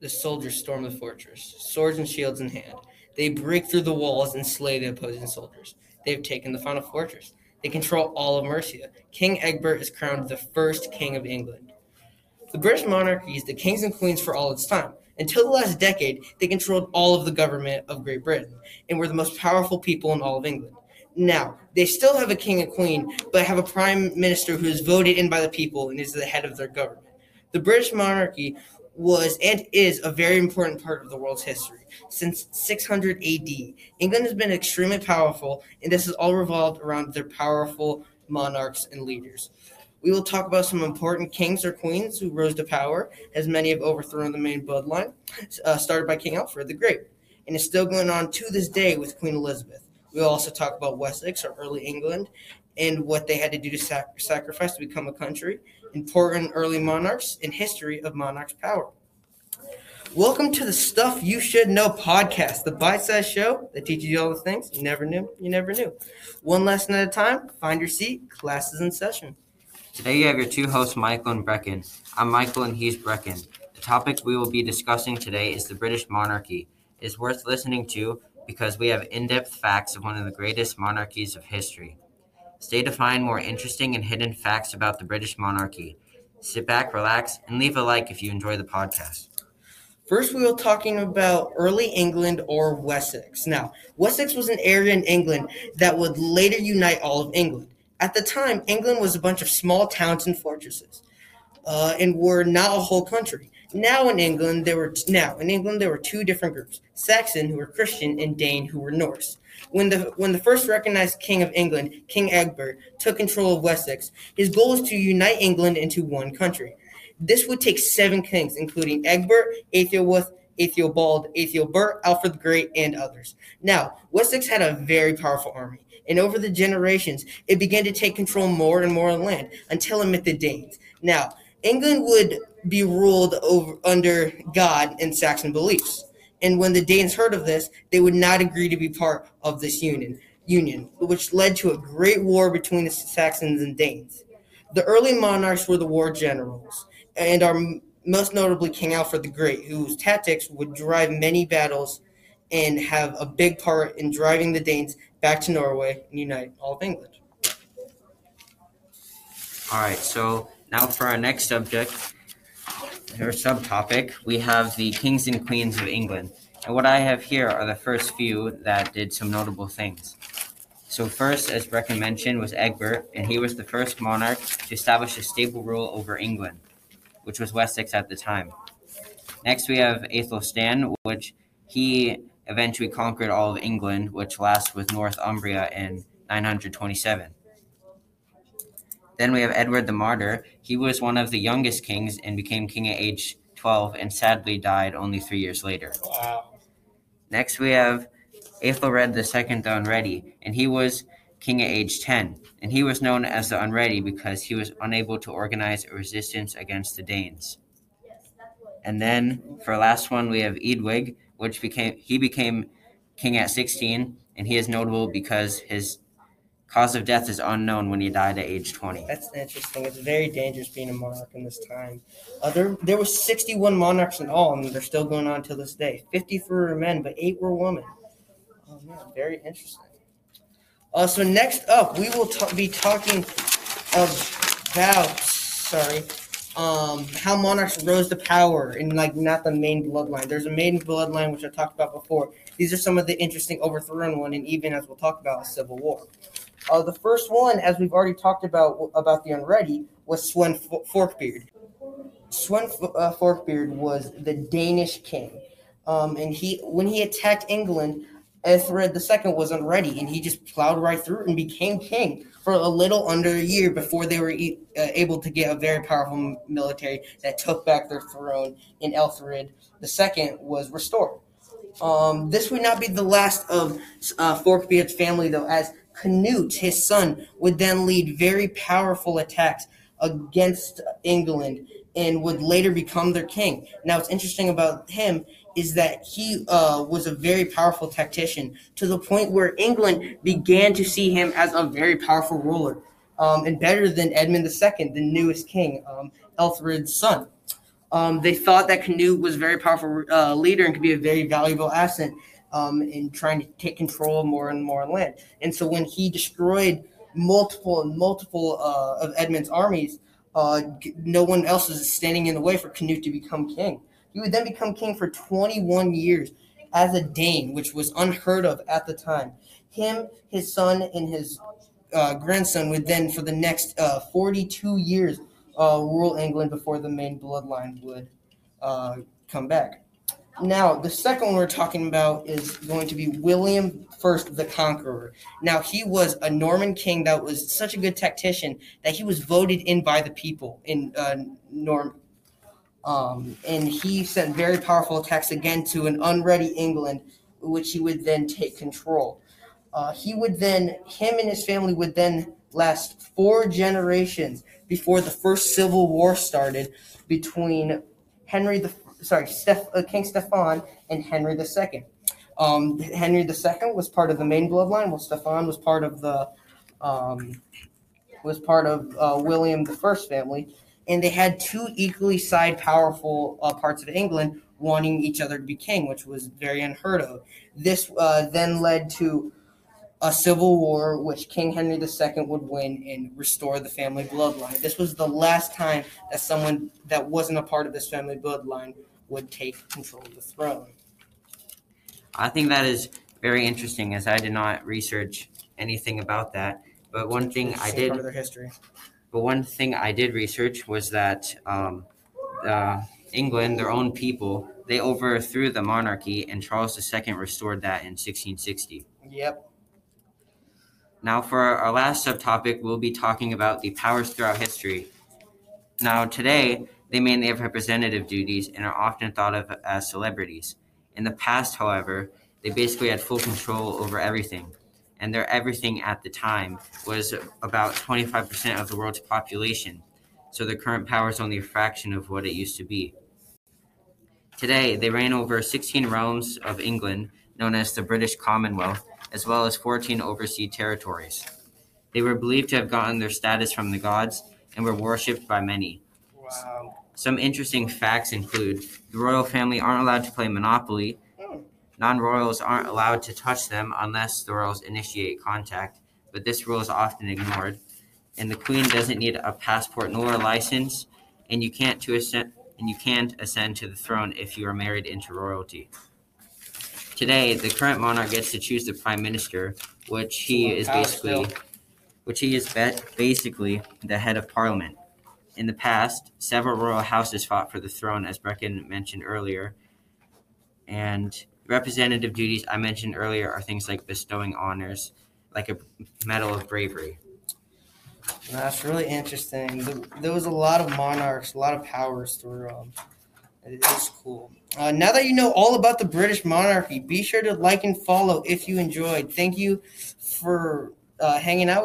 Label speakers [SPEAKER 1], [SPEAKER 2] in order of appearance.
[SPEAKER 1] the soldiers storm the fortress, swords and shields in hand. They break through the walls and slay the opposing soldiers. They have taken the final fortress. They control all of Mercia. King Egbert is crowned the first king of England. The British monarchy is the kings and queens for all its time. Until the last decade, they controlled all of the government of Great Britain and were the most powerful people in all of England. Now, they still have a king and queen, but have a prime minister who is voted in by the people and is the head of their government. The British monarchy was and is a very important part of the world's history. Since 600 AD, England has been extremely powerful, and this has all revolved around their powerful monarchs and leaders. We will talk about some important kings or queens who rose to power, as many have overthrown the main bloodline, uh, started by King Alfred the Great, and is still going on to this day with Queen Elizabeth. We'll also talk about Wessex or early England and what they had to do to sac- sacrifice to become a country, important early monarchs, and history of monarchs' power. Welcome to the Stuff You Should Know podcast, the bite sized show that teaches you all the things you never knew you never knew. One lesson at a time, find your seat, classes in session.
[SPEAKER 2] Today you have your two hosts, Michael and Brecken. I'm Michael and he's Brecken. The topic we will be discussing today is the British monarchy. It is worth listening to because we have in depth facts of one of the greatest monarchies of history. Stay to find more interesting and hidden facts about the British monarchy. Sit back, relax, and leave a like if you enjoy the podcast.
[SPEAKER 1] First, we were talking about early England or Wessex. Now, Wessex was an area in England that would later unite all of England. At the time, England was a bunch of small towns and fortresses, uh, and were not a whole country. Now in England, there were now in England there were two different groups: Saxon, who were Christian, and Dane, who were Norse. When the when the first recognized king of England, King Egbert, took control of Wessex, his goal was to unite England into one country. This would take seven kings, including Egbert, Aethelwulf, Aethelbald, Aethelbert, Alfred the Great, and others. Now, Wessex had a very powerful army, and over the generations, it began to take control more and more land until it met the Danes. Now, England would be ruled over under God and Saxon beliefs. And when the Danes heard of this, they would not agree to be part of this union, union, which led to a great war between the Saxons and Danes. The early monarchs were the war generals, and are most notably King Alfred the Great, whose tactics would drive many battles and have a big part in driving the Danes back to Norway and unite all of England.
[SPEAKER 2] All right, so now for our next subject, or subtopic, we have the kings and queens of England. And what I have here are the first few that did some notable things. So first, as Brecken mentioned, was Egbert, and he was the first monarch to establish a stable rule over England, which was Wessex at the time. Next, we have Aethelstan, which he eventually conquered all of England, which last with Northumbria in 927. Then we have Edward the Martyr. He was one of the youngest kings and became king at age 12 and sadly died only three years later.
[SPEAKER 1] Wow.
[SPEAKER 2] Next, we have Ethelred II the Unready, and he was king at age 10. And he was known as the Unready because he was unable to organize a resistance against the Danes. And then for last one, we have Edwig, which became he became king at 16, and he is notable because his cause of death is unknown when he died at age 20.
[SPEAKER 1] That's interesting. It's very dangerous being a monarch in this time. Uh, there, there were 61 monarchs in all, and they're still going on to this day. 53 were men, but eight were women. Oh man, very interesting. Uh, so next up, we will ta- be talking about sorry, um, how monarchs rose to power and like not the main bloodline. There's a main bloodline which I talked about before. These are some of the interesting overthrown one, and even as we'll talk about, a civil war. Uh, the first one, as we've already talked about about the unready, was Sweyn Forkbeard. Sweyn uh, Forkbeard was the Danish king, um, and he when he attacked England, Ethelred II was unready, and he just plowed right through and became king for a little under a year before they were e- uh, able to get a very powerful military that took back their throne, and Ethelred II was restored. Um, this would not be the last of uh, Forkbeard's family, though, as Canute, his son, would then lead very powerful attacks against England and would later become their king. Now, what's interesting about him is that he uh, was a very powerful tactician to the point where England began to see him as a very powerful ruler um, and better than Edmund II, the newest king, um, Ethelred's son. Um, they thought that Canute was a very powerful uh, leader and could be a very valuable asset um, in trying to take control of more and more land. And so when he destroyed multiple and multiple uh, of Edmund's armies, uh, no one else was standing in the way for Canute to become king. He would then become king for 21 years as a Dane, which was unheard of at the time. Him, his son, and his uh, grandson would then, for the next uh, 42 years, uh, rule England before the main bloodline would uh, come back. Now, the second one we're talking about is going to be William First the Conqueror. Now, he was a Norman king that was such a good tactician that he was voted in by the people in uh, Norm. Um, and he sent very powerful attacks again to an unready England, which he would then take control. Uh, he would then, him and his family would then last four generations before the first civil war started between Henry the sorry Steph, uh, King Stefan and Henry II. Um, Henry II was part of the main bloodline, while Stefan was part of the um, was part of uh, William the First family, and they had two equally side powerful uh, parts of England wanting each other to be king, which was very unheard of. This uh, then led to a civil war, which King Henry II would win and restore the family bloodline. This was the last time that someone that wasn't a part of this family bloodline would take control of the throne.
[SPEAKER 2] I think that is very interesting as I did not research anything about that. But one thing I did
[SPEAKER 1] part of their history.
[SPEAKER 2] But one thing I did research was that um, uh, England, their own people, they overthrew the monarchy, and Charles II restored that in 1660.
[SPEAKER 1] Yep.
[SPEAKER 2] Now, for our last subtopic, we'll be talking about the powers throughout history. Now, today, they mainly have representative duties and are often thought of as celebrities. In the past, however, they basically had full control over everything, and their everything at the time was about 25% of the world's population, so their current power is only a fraction of what it used to be. Today, they reign over 16 realms of England, known as the British Commonwealth, as well as 14 overseas territories. They were believed to have gotten their status from the gods and were worshipped by many. Some interesting facts include the royal family aren't allowed to play Monopoly, non royals aren't allowed to touch them unless the royals initiate contact, but this rule is often ignored. And the queen doesn't need a passport nor a license, and you can't to ascend and you can't ascend to the throne if you are married into royalty. Today, the current monarch gets to choose the prime minister, which he is basically which he is ba- basically the head of parliament. In the past, several royal houses fought for the throne, as Brecken mentioned earlier. And representative duties I mentioned earlier are things like bestowing honors, like a Medal of Bravery.
[SPEAKER 1] That's really interesting. There, was a lot of monarchs, a lot of powers through um, It is cool. Uh, now that you know all about the British monarchy, be sure to like and follow if you enjoyed. Thank you for uh, hanging out.